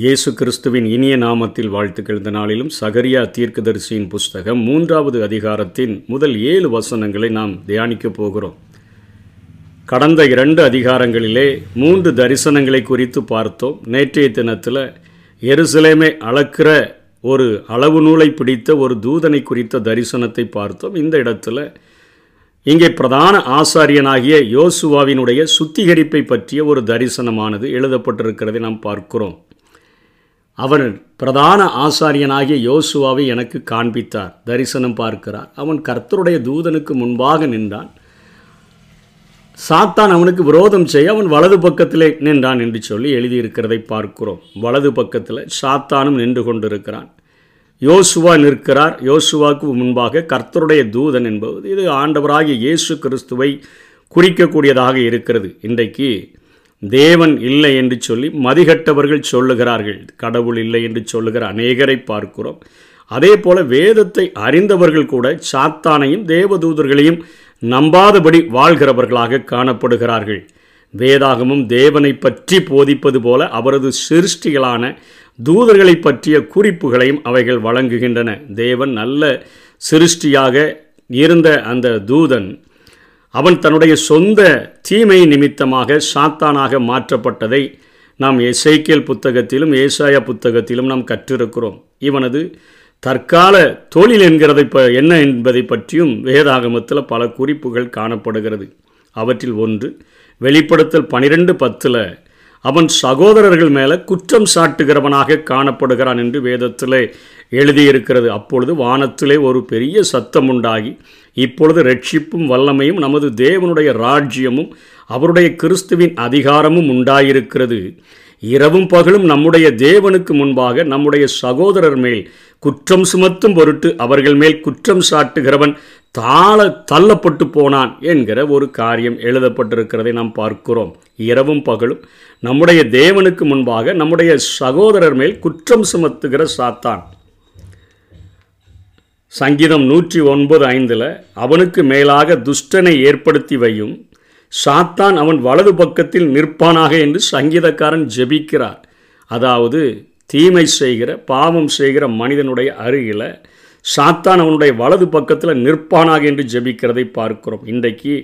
இயேசு கிறிஸ்துவின் இனிய நாமத்தில் வாழ்த்துக்கள் இந்த நாளிலும் சகரியா தீர்க்கதரிசியின் புஸ்தகம் மூன்றாவது அதிகாரத்தின் முதல் ஏழு வசனங்களை நாம் தியானிக்கப் போகிறோம். கடந்த இரண்டு அதிகாரங்களிலே மூன்று தரிசனங்களை குறித்து பார்த்தோம். நேற்றைய தினத்தில் எருசலேமை அளக்கிற ஒரு அளவு நூலை பிடித்த ஒரு தூதனை குறித்த தரிசனத்தை பார்த்தோம். இந்த இடத்துல இங்கே பிரதான ஆசாரியனாகிய யோசுவாவினுடைய சுத்திகரிப்பை பற்றிய ஒரு தரிசனமானது எழுதப்பட்டிருக்கிறதை நாம் பார்க்கிறோம். அவன் பிரதான ஆசாரியனாகிய யோசுவாவை எனக்கு காண்பித்தார் தரிசனம் பார்க்கிறார். அவன் கர்த்தருடைய தூதனுக்கு முன்பாக நின்றான். சாத்தான் அவனுக்கு விரோதம் செய்ய அவன் வலது பக்கத்திலே நின்றான் என்று சொல்லி எழுதியிருக்கிறதை பார்க்கிறோம். வலது பக்கத்தில் சாத்தானும் நின்று கொண்டிருக்கிறான். யோசுவா நிற்கிறார். யோசுவாவுக்கு முன்பாக கர்த்தருடைய தூதன் என்பது இது ஆண்டவராகிய இயேசு கிறிஸ்துவை குறிக்கக்கூடியதாக இருக்கிறது. இன்றைக்கு தேவன் இல்லை என்று சொல்லி மதிகட்டவர்கள் சொல்லுகிறார்கள். கடவுள் இல்லை என்று சொல்லுகிற அநேகரை பார்க்கிறோம். அதே போல வேதத்தை அறிந்தவர்கள் கூட சாத்தானையும் தேவதூதர்களையும் நம்பாதபடி வாழ்கிறவர்களாக காணப்படுகிறார்கள். வேதாகமும் தேவனை பற்றி போதிப்பது போல அவரது சிருஷ்டிகளான தூதர்களை பற்றிய குறிப்புகளையும் அவைகள் வழங்குகின்றன. தேவன் நல்ல சிருஷ்டியாக இருந்த அந்த தூதன் அவன் தன்னுடைய சொந்த தீமை நிமித்தமாக சாத்தானாக மாற்றப்பட்டதை நாம் எசைக்கியல் புத்தகத்திலும் ஏசாயா புத்தகத்திலும் நாம் கற்றிருக்கிறோம். இவனது தற்கால தொழில் என்கிறதை ப என்ன என்பதை பற்றியும் வேதாகமத்தில் பல குறிப்புகள் காணப்படுகிறது. அவற்றில் ஒன்று வெளிப்படுத்தல் பனிரெண்டு பத்தில் அவன் சகோதரர்கள் மேலே குற்றம் சாட்டுகிறவனாக காணப்படுகிறான் என்று வேதத்தில் எழுதியிருக்கிறது. அப்பொழுது வானத்திலே ஒரு பெரிய சத்தம் உண்டாகி இப்பொழுது ரட்சிப்பும் வல்லமையும் நமது தேவனுடைய ராஜ்யமும் அவருடைய கிறிஸ்துவின் அதிகாரமும் உண்டாயிருக்கிறது. இரவும் பகலும் நம்முடைய தேவனுக்கு முன்பாக நம்முடைய சகோதரர் மேல் குற்றம் சுமத்தும் பொருட்டு அவர்கள் மேல் குற்றம் சாட்டுகிறவன் தாழ தள்ளப்பட்டு போனான் என்கிற ஒரு காரியம் எழுதப்பட்டிருக்கிறதை நாம் பார்க்கிறோம். இரவும் பகலும் நம்முடைய தேவனுக்கு முன்பாக நம்முடைய சகோதரர் மேல் குற்றம் சுமத்துகிற சாத்தான். சங்கீதம் நூற்றி ஒன்பது ஐந்தில் அவனுக்கு மேலாக துஷ்டனை ஏற்படுத்தி வையும். சாத்தான் அவன் வலது பக்கத்தில் நிற்பானாக என்று சங்கீதக்காரன் ஜெபிக்கிறார். அதாவது தீமை செய்கிற பாவம் செய்கிற மனிதனுடைய அருகில் சாத்தான் அவனுடைய வலது பக்கத்தில் நிற்பானாக என்று ஜெபிக்கிறதை பார்க்கிறோம். இன்றைக்கு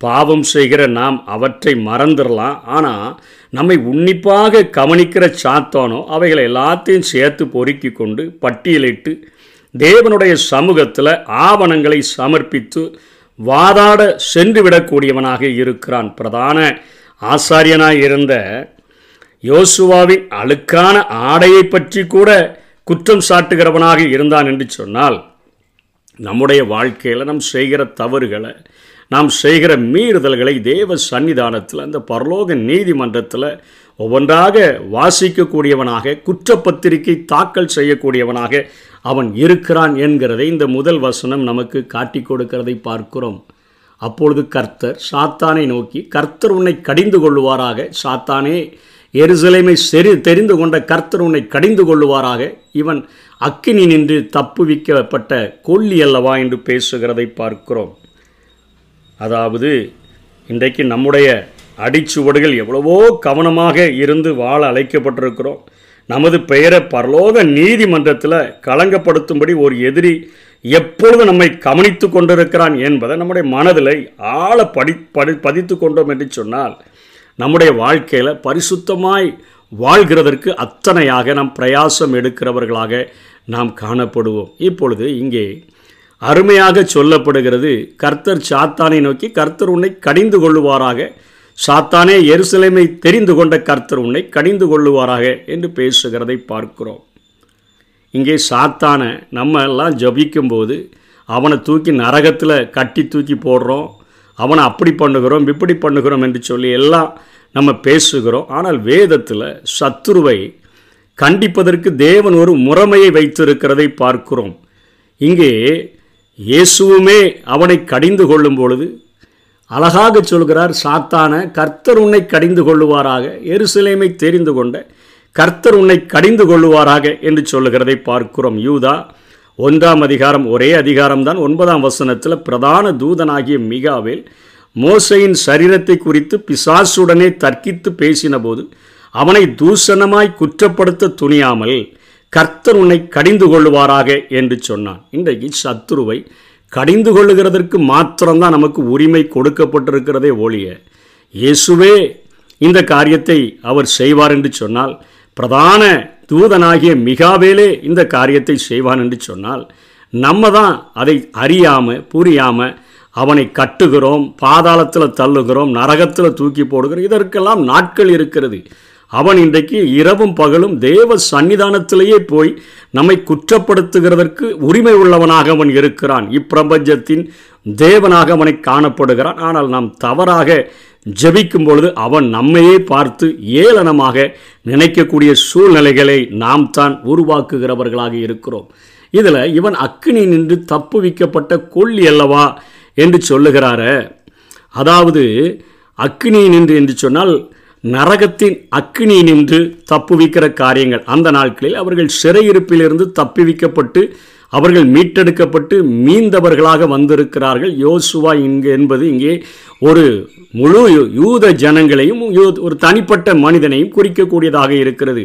பாவம் செய்கிற நாம் அவற்றை மறந்துடலாம். ஆனால் நம்மை உன்னிப்பாக கவனிக்கிற சாத்தானோ அவைகளை எல்லாத்தையும் சேர்த்து பொறுக்கி கொண்டு பட்டியலிட்டு தேவனுடைய சமூகத்தில் ஆவணங்களை சமர்ப்பித்து வாதாட சென்று விடக்கூடியவனாக இருக்கிறான். பிரதான ஆசாரியனாய் இருந்த யோசுவாவின் அழுக்கான ஆடையை பற்றி கூட குற்றம் சாட்டுகிறவனாக இருந்தான் என்று சொன்னால் நம்முடைய வாழ்க்கையில் நாம் செய்கிற தவறுகளை நாம் செய்கிற மீறுதல்களை தேவ சன்னிதானத்தில் அந்த பரலோக நீதிமன்றத்தில் ஒவ்வொன்றாக வாசிக்கக்கூடியவனாக குற்றப்பத்திரிகை தாக்கல் செய்யக்கூடியவனாக அவன் இருக்கிறான் என்கிறதை இந்த முதல் வசனம் நமக்கு காட்டி கொடுக்கிறதை பார்க்கிறோம். அப்பொழுது கர்த்தர் சாத்தானை நோக்கி கர்த்தர் உன்னை கடிந்து கொள்ளுவாராக? சாத்தானே எருசலேமை செறி தெரிந்து கொண்ட கர்த்தர் உன்னை கடிந்து கொள்ளுவாராக? இவன் அக்கினி நின்று தப்புவிக்கப்பட்ட கொல்லி அல்லவா? என்று பேசுகிறதை பார்க்கிறோம். அதாவது இன்றைக்கு நம்முடைய அடிச்சுவடுகள் எவ்வளவோ கவனமாக இருந்து வாழ அழைக்கப்பட்டிருக்கிறோம். நமது பெயரை பரலோக நீதிமன்றத்தில் களங்கப்படுத்தும்படி ஒரு எதிரி எப்பொழுது நம்மை கவனித்து கொண்டிருக்கிறான் என்பதை நம்முடைய மனதில் ஆழ படி படி பதித்து கொண்டோம் என்று சொன்னால் நம்முடைய வாழ்க்கையில் பரிசுத்தமாய் வாழ்கிறதற்கு அத்தனையாக நாம் பிரயாசம் எடுக்கிறவர்களாக நாம் காணப்படுவோம். இப்பொழுது இங்கே அருமையாக சொல்லப்படுகிறது கர்த்தர் சாத்தானை நோக்கி கர்த்தர் உன்னை கடிந்து கொள்ளுவாராக. சாத்தானே எருசலேமை தெரிந்து கொண்ட கர்த்தர் உன்னை கடிந்து கொள்ளுவாராக என்று பேசுகிறதை பார்க்கிறோம். இங்கே சாத்தானை நம்ம எல்லாம் ஜபிக்கும்போது அவனை தூக்கி நரகத்தில் கட்டி தூக்கி போடுறோம். அவனை அப்படி பண்ணுகிறோம் இப்படி பண்ணுகிறோம் என்று சொல்லி எல்லாம் நம்ம பேசுகிறோம். ஆனால் வேதத்தில் சத்துருவை கண்டிப்பதற்கு தேவன் ஒரு முறைமையை வைத்திருக்கிறதை பார்க்கிறோம். இங்கே இயேசுவுமே அவனை கடிந்து கொள்ளும் பொழுது அழகாக சொல்கிறார் சாத்தான கர்த்தர் உன்னை கடிந்து கொள்ளுவாராக. எருசலேமை தெரிந்து கொண்ட கர்த்தர் உன்னை கடிந்து கொள்ளுவாராக என்று சொல்லுகிறதை பார்க்கிறோம். யூதா ஒன்றாம் அதிகாரம் ஒரே அதிகாரம்தான் ஒன்பதாம் வசனத்தில் பிரதான தூதனாகிய மிகாவில் மோசையின் சரீரத்தை குறித்து பிசாசுடனே தர்க்கித்து பேசினபோது அவனை தூஷணமாய் குற்றப்படுத்த துணியாமல் கர்த்தர் உன்னை கடிந்து கொள்ளுவாராக என்று சொன்னான். இன்றைக்கு சத்துருவை கடிந்து கொள்ளுகிறதற்கு மாத்திரம்தான் நமக்கு உரிமை கொடுக்கப்பட்டிருக்கிறதே ஒழிய இயேசுவே இந்த காரியத்தை அவர் செய்வார் என்று சொன்னால் பிரதான தூதனாகிய மிகாவேலே இந்த காரியத்தை செய்வான் என்று சொன்னால் நம்ம தான் அதை அறியாமல் புரியாமல் அவனை கட்டுகிறோம் பாதாளத்தில் தள்ளுகிறோம் நரகத்தில் தூக்கி போடுகிறோம் இதற்கெல்லாம் நாட்கள் இருக்கிறது. அவன் இன்றைக்கு இரவும் பகலும் தேவ சன்னிதானத்திலேயே போய் நம்மை குற்றப்படுத்துகிறதற்கு உரிமை உள்ளவனாக அவன் இருக்கிறான். இப்பிரபஞ்சத்தின் தேவனாக அவனை காணப்படுகிறான். ஆனால் நாம் தவறாக ஜபிக்கும் பொழுது அவன் நம்மையே பார்த்து ஏளனமாக நினைக்கக்கூடிய சூழ்நிலைகளை நாம் தான் உருவாக்குகிறவர்களாக இருக்கிறோம். இதில் இவன் அக்கினி நின்று தப்புவிக்கப்பட்ட கொல்லி அல்லவா என்று சொல்லுகிறார. அதாவது அக்கினி நின்று என்று சொன்னால் நரகத்தின் அக்கினி நின்று தப்புவிக்கிற காரியங்கள். அந்த நாட்களில் அவர்கள் சிறையிருப்பிலிருந்து தப்புவிக்கப்பட்டு அவர்கள் மீட்டெடுக்கப்பட்டு மீந்தவர்களாக வந்திருக்கிறார்கள். யோசுவா இங்கு என்பது இங்கே ஒரு முழு யூத ஜனங்களையும் ஒரு தனிப்பட்ட மனிதனையும் குறிக்கக்கூடியதாக இருக்கிறது.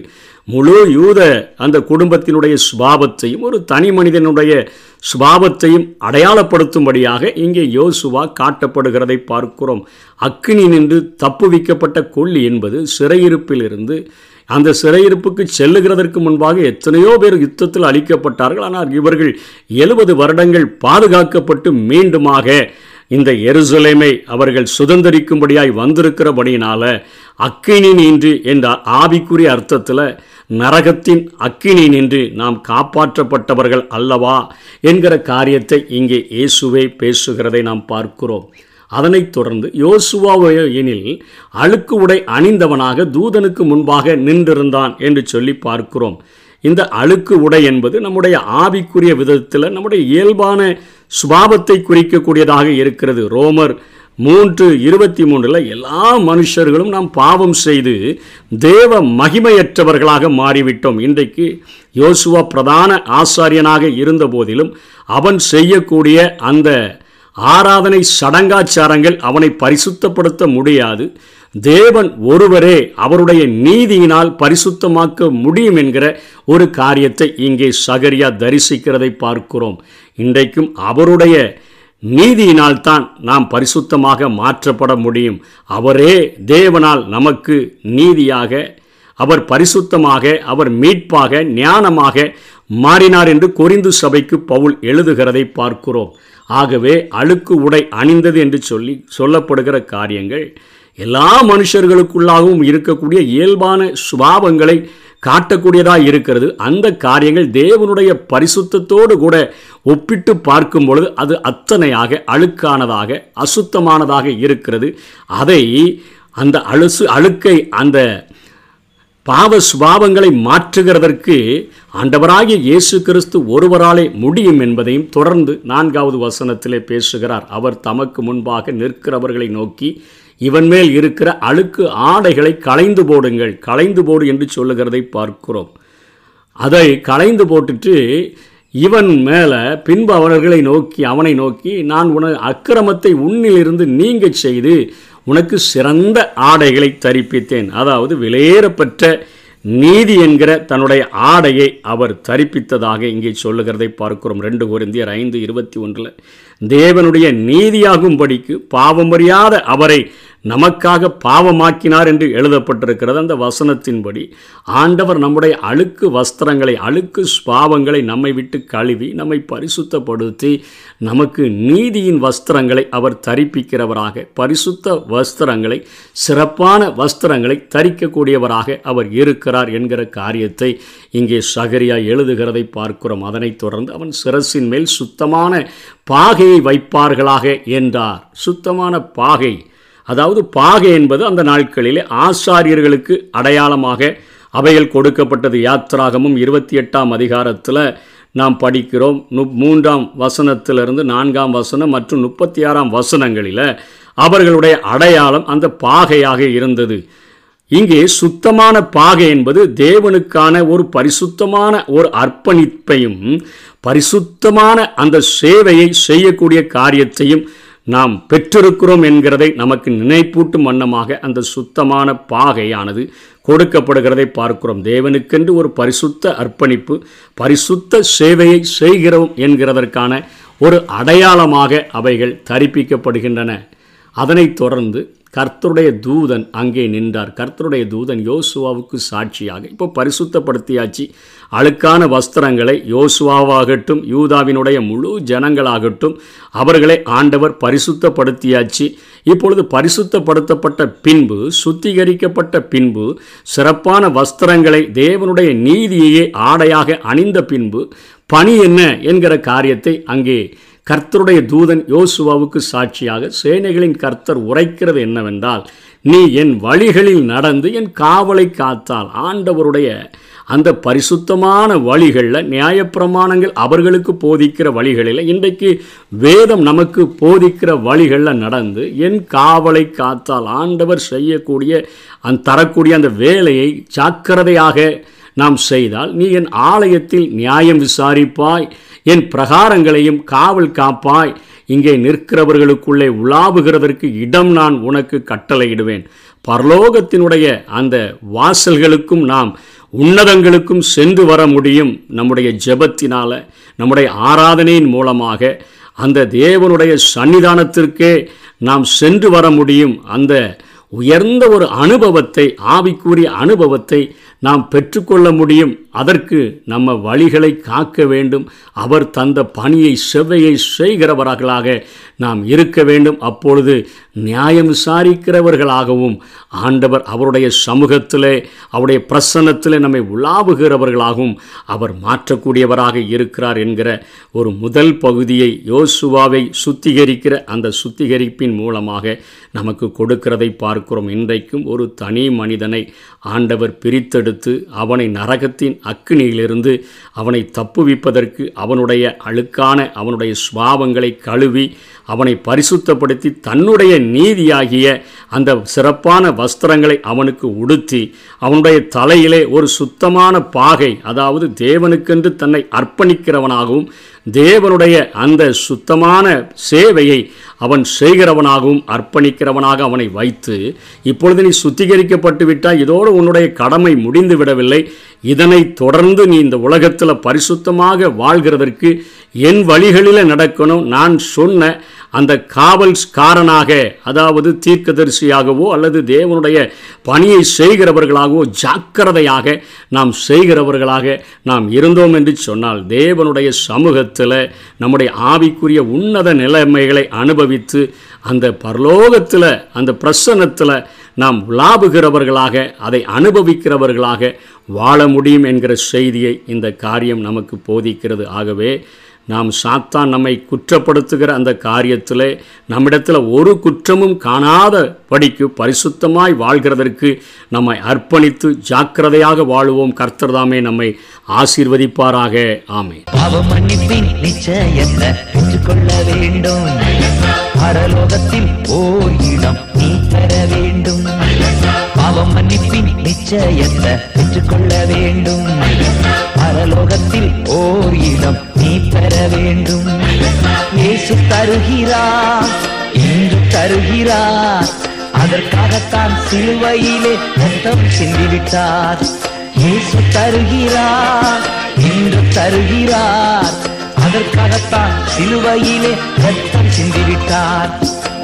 முழு யூத அந்த குடும்பத்தினுடைய சுபாவத்தையும் ஒரு தனி மனிதனுடைய சுபாவத்தையும் அடையாளப்படுத்தும்படியாக இங்கே யோசுவா காட்டப்படுகிறதை பார்க்கிறோம். அக்கினி நின்று தப்புவிக்கப்பட்ட கொல்லி என்பது சிறையிருப்பிலிருந்து அந்த சிறையிருப்புக்கு செல்லுகிறதற்கு முன்பாக எத்தனையோ பேர் யுத்தத்தில் அளிக்கப்பட்டார்கள் ஆனால் இவர்கள் எழுபது வருடங்கள் பாதுகாக்கப்பட்டு மீண்டுமாக இந்த எருசலேமை அவர்கள் சுதந்திரிக்கும்படியாய் வந்திருக்கிறபடியினால அக்கினி நீன்று என்ற ஆவிக்குரிய அர்த்தத்தில் நரகத்தின் அக்கினி நின்று நாம் காப்பாற்றப்பட்டவர்கள் அல்லவா என்கிற காரியத்தை இங்கே இயேசுவே பேசுகிறதை நாம் பார்க்கிறோம். அதனைத் தொடர்ந்து யோசுவாவை எனில் அழுக்கு உடை அணிந்தவனாக தூதனுக்கு முன்பாக நின்றிருந்தான் என்று சொல்லி பார்க்கிறோம். இந்த அழுக்கு உடை என்பது நம்முடைய ஆவிக்குரிய விதத்தில் நம்முடைய இயல்பான சுபாவத்தை குறிக்கக்கூடியதாக இருக்கிறது. ரோமர் மூன்று இருபத்தி மூன்றில் எல்லா மனுஷர்களும் நாம் பாவம் செய்து தேவ மகிமையற்றவர்களாக மாறிவிட்டோம். இன்றைக்கு யோசுவா பிரதான ஆசாரியனாக இருந்த போதிலும் அவன் செய்யக்கூடிய அந்த ஆராதனை சடங்காச்சாரங்கள் அவனை பரிசுத்தப்படுத்த முடியாது. தேவன் ஒருவரே அவருடைய நீதியினால் பரிசுத்தமாக்க முடியும் என்கிற ஒரு காரியத்தை இங்கே சகரியா தரிசிக்கிறதை பார்க்கிறோம். இன்றைக்கும் அவருடைய நீதியினால் தான் நாம் பரிசுத்தமாக மாற்றப்பட முடியும். அவரே தேவனால் நமக்கு நீதியாக அவர் பரிசுத்தமாக அவர் மீட்பாக ஞானமாக மாறினார் என்று கொரிந்து சபைக்கு பவுல் எழுதுகிறதை பார்க்கிறோம். ஆகவே அழுக்கு உடை அணிந்தது என்று சொல்லி சொல்லப்படுகிற காரியங்கள் எல்லா மனுஷர்களுக்குள்ளாகவும் இருக்கக்கூடிய இயல்பான சுபாவங்களை காட்டக்கூடியதாக இருக்கிறது. அந்த காரியங்கள் தேவனுடைய பரிசுத்தத்தோடு கூட ஒப்பிட்டு பார்க்கும் பொழுது அது அத்தனையாக அழுக்கானதாக அசுத்தமானதாக இருக்கிறது. அதை அந்த அழுசு அழுக்கை அந்த பாவ சுபாவங்களை மாற்றுகிறதற்கு ஆண்டவராகிய இயேசு கிறிஸ்து ஒருவராலே முடியும் என்பதையும் தொடர்ந்து நான்காவது வசனத்திலே பேசுகிறார். அவர் தமக்கு முன்பாக நிற்கிறவர்களை நோக்கி இவன் மேல் இருக்கிற அழுக்கு ஆடைகளை களைந்து போடுங்கள். களைந்து போடு என்று சொல்லுகிறதை பார்க்கிறோம். அதை களைந்து போட்டுட்டு இவன் மேலே பின்பு அவர்களை நோக்கி அவனை நோக்கி நான் உன அக்கிரமத்தை உன்னிலிருந்து நீங்க செய்து உனக்கு சிறந்த ஆடைகளை தரிப்பித்தேன். அதாவது விலையேறப்பட்ட நீதி என்கிற தன்னுடைய ஆடையை அவர் தரிப்பித்ததாக இங்கே சொல்லுகிறதை பார்க்கிறோம். ரெண்டு குருந்தியர் ஐந்து இருபத்தி ஒன்றில் தேவனுடைய நீதியாகும்படிக்கு பாவமறியாத அவரை நமக்காக பாவமாக்கினார் என்று எழுதப்பட்டிருக்கிறது அந்த வசனத்தின்படி. ஆண்டவர் நம்முடைய அழுக்கு வஸ்திரங்களை அழுக்கு ஸ்பாவங்களை நம்மை விட்டு கழுவி நம்மை பரிசுத்தப்படுத்தி நமக்கு நீதியின் வஸ்திரங்களை அவர் தரிப்பிக்கிறவராக பரிசுத்த வஸ்திரங்களை சிறப்பான வஸ்திரங்களை தரிக்கக்கூடியவராக அவர் இருக்கிறார் என்கிற காரியத்தை இங்கே சகரியா எழுதுகிறதை பார்க்கிறோம். அதனைத் தொடர்ந்து அவன் சிரசின் மேல் சுத்தமான பாகையை வைப்பார்களாக என்றார். சுத்தமான பாகை அதாவது பாகை என்பது அந்த நாட்களிலே ஆசாரியர்களுக்கு அடையாளமாக அவைகள் கொடுக்கப்பட்டது. யாத்திராகமும் இருபத்தி எட்டாம் அதிகாரத்தில் நாம் படிக்கிறோம். நு மூன்றாம் வசனத்திலிருந்து நான்காம் வசனம் மற்றும் முப்பத்தி ஆறாம் வசனங்களில் அவர்களுடைய அடையாளம் அந்த பாகையாக இருந்தது. இங்கே சுத்தமான பாகை என்பது தேவனுக்கான ஒரு பரிசுத்தமான ஒரு அர்ப்பணிப்பையும் பரிசுத்தமான அந்த சேவையை செய்யக்கூடிய காரியத்தையும் நாம் பெற்றிருக்கிறோம் என்கிறதை நமக்கு நினைப்பூட்டும் வண்ணமாக அந்த சுத்தமான பாகையானது கொடுக்கப்படுகிறதை பார்க்கிறோம். தேவனுக்கென்று ஒரு பரிசுத்த அர்ப்பணிப்பு பரிசுத்த சேவையை செய்கிறோம் என்கிறதற்கான ஒரு அடையாளமாக அவைகள் தரிப்பிக்கப்படுகின்றன. அதனைத் தொடர்ந்து கர்த்தருடைய தூதன் அங்கே நின்றார். கர்த்தருடைய தூதன் யோசுவாவுக்கு சாட்சியாக. இப்போ பரிசுத்தப்படுத்தியாச்சு. அழுக்கான வஸ்திரங்களை யோசுவாவாகட்டும் யூதாவினுடைய முழு ஜனங்களாகட்டும் அவர்களை ஆண்டவர் பரிசுத்தப்படுத்தியாச்சு. இப்பொழுது பரிசுத்தப்படுத்தப்பட்ட பின்பு சுத்திகரிக்கப்பட்ட பின்பு சிறப்பான வஸ்திரங்களை தேவனுடைய நீதியையே ஆடையாக அணிந்த பின்பு பணி என்ன என்கிற காரியத்தை அங்கே கர்த்தருடைய தூதன் யோசுவாவுக்கு சாட்சியாக சேனைகளின் கர்த்தர் உரைக்கிறது என்னவென்றால் நீ என் வழிகளில் நடந்து என் காவலை காத்தால் ஆண்டவருடைய அந்த பரிசுத்தமான வழிகளில் நியாயப்பிரமாணங்கள் அவர்களுக்கு போதிக்கிற வழிகளில் இன்றைக்கு வேதம் நமக்கு போதிக்கிற வழிகளில் நடந்து என் காவலை காத்தால் ஆண்டவர் செய்யக்கூடிய அந் தரக்கூடிய அந்த வேலையை ஜாக்கிரதையாக நாம் செய்தால் நீ என் ஆலயத்தில் நியாயம் விசாரிப்பாய் என் பிரகாரங்களையும் காவல் காப்பாய். இங்கே நிற்கிறவர்களுக்குள்ளே உலாவுகிறதற்கு இடம் நான் உனக்கு கட்டளையிடுவேன். பரலோகத்தினுடைய அந்த வாசல்களுக்கும் நாம் உன்னதங்களுக்கும் சென்று வர முடியும் நம்முடைய ஜெபத்தினால் நம்முடைய ஆராதனையின் மூலமாக. அந்த தேவனுடைய சன்னிதானத்திற்கே நாம் சென்று வர முடியும். அந்த உயர்ந்த ஒரு அனுபவத்தை ஆவிக்குரிய அனுபவத்தை நாம் பெற்றுக்கொள்ள முடியும். அதற்கு நம்ம வழிகளை காக்க வேண்டும். அவர் தந்த பணியை செவ்வையை செய்கிறவர்களாக நாம் இருக்க வேண்டும். அப்பொழுது நியாயம் விசாரிக்கிறவர்களாகவும் ஆண்டவர் அவருடைய சமூகத்திலே அவருடைய பிரசன்னத்திலே நம்மை உலாவுகிறவர்களாகவும் அவர் மாற்றக்கூடியவராக இருக்கிறார் என்கிற ஒரு முதல் பகுதியை யோசுவாவை சுத்திகரிக்கிற அந்த சுத்திகரிப்பின் மூலமாக நமக்கு கொடுக்கிறதை பார்க்கிறோம். இன்றைக்கும் ஒரு தனி மனிதனை ஆண்டவர் எடுத்து அவனை நரகத்தின் அக்கினியிலிருந்து அவனை தப்புவிப்பதற்கு அவனுடைய அழுக்கான அவனுடைய சுவாவங்களை கழுவி அவனை பரிசுத்தப்படுத்தி தன்னுடைய நீதியாகிய அந்த சிறப்பான வஸ்திரங்களை அவனுக்கு உடுத்தி அவனுடைய தலையிலே ஒரு சுத்தமான பாகை அதாவது தேவனுக்கென்று தன்னை அர்ப்பணிக்கிறவனாகவும் தேவனுடைய அந்த சுத்தமான சேவையை அவன் செய்கிறவனாகவும் அர்ப்பணிக்கிறவனாக அவனை வைத்து இப்பொழுது நீ சுத்திகரிக்கப்பட்டு விட்டால் இதோடு உன்னுடைய கடமை முடிந்து விடவில்லை. இதனை தொடர்ந்து நீ இந்த உலகத்தில் பரிசுத்தமாக வாழ்கிறதற்கு என் வழிகளில் நடக்கணும். நான் சொன்ன அந்த காவல்காரனாக அதாவது தீர்க்கதரிசியாகவோ அல்லது தேவனுடைய பணியை செய்கிறவர்களாகவோ ஜாக்கிரதையாக நாம் செய்கிறவர்களாக நாம் இருந்தோம் என்று சொன்னால் தேவனுடைய சமூகத்தில் நம்முடைய ஆவிக்குரிய உன்னத நிலைமைகளை அனுபவித்து அந்த பரலோகத்தில் அந்த பிரசன்னத்தில் நாம் லாபுகிறவர்களாக அதை அனுபவிக்கிறவர்களாக வாழ முடியும் என்கிற செய்தியை இந்த காரியம் நமக்கு போதிக்கிறது. ஆகவே நாம் சாத்தான் நம்மை குற்றப்படுத்துகிற அந்த காரியத்தில் நம்மிடத்தில் ஒரு குற்றமும் காணாத படிக்கு பரிசுத்தமாய் வாழ்கிறதற்கு நம்மை அர்ப்பணித்து ஜாக்கிரதையாக வாழுவோம். கர்த்தர்தாமே நம்மை ஆசீர்வதிப்பாராக. ஆமே வேண்டும். பாவம் மன்னிப்பின் நிச்சயத்தை பெற்றுக்கொள்ள வேண்டும். பரலோகத்தில் ஓர் இடம் நீ பெற வேண்டும். இயேசு தருகிறார் இன்று தருகிறார். அதற்காகத்தான் சிலுவையிலே ரத்தம் சிந்திவிட்டார். இயேசு தருகிறார் இன்று தருகிறார். அதற்காகத்தான் சிலுவையிலே ரத்தம் சிந்திவிட்டார்.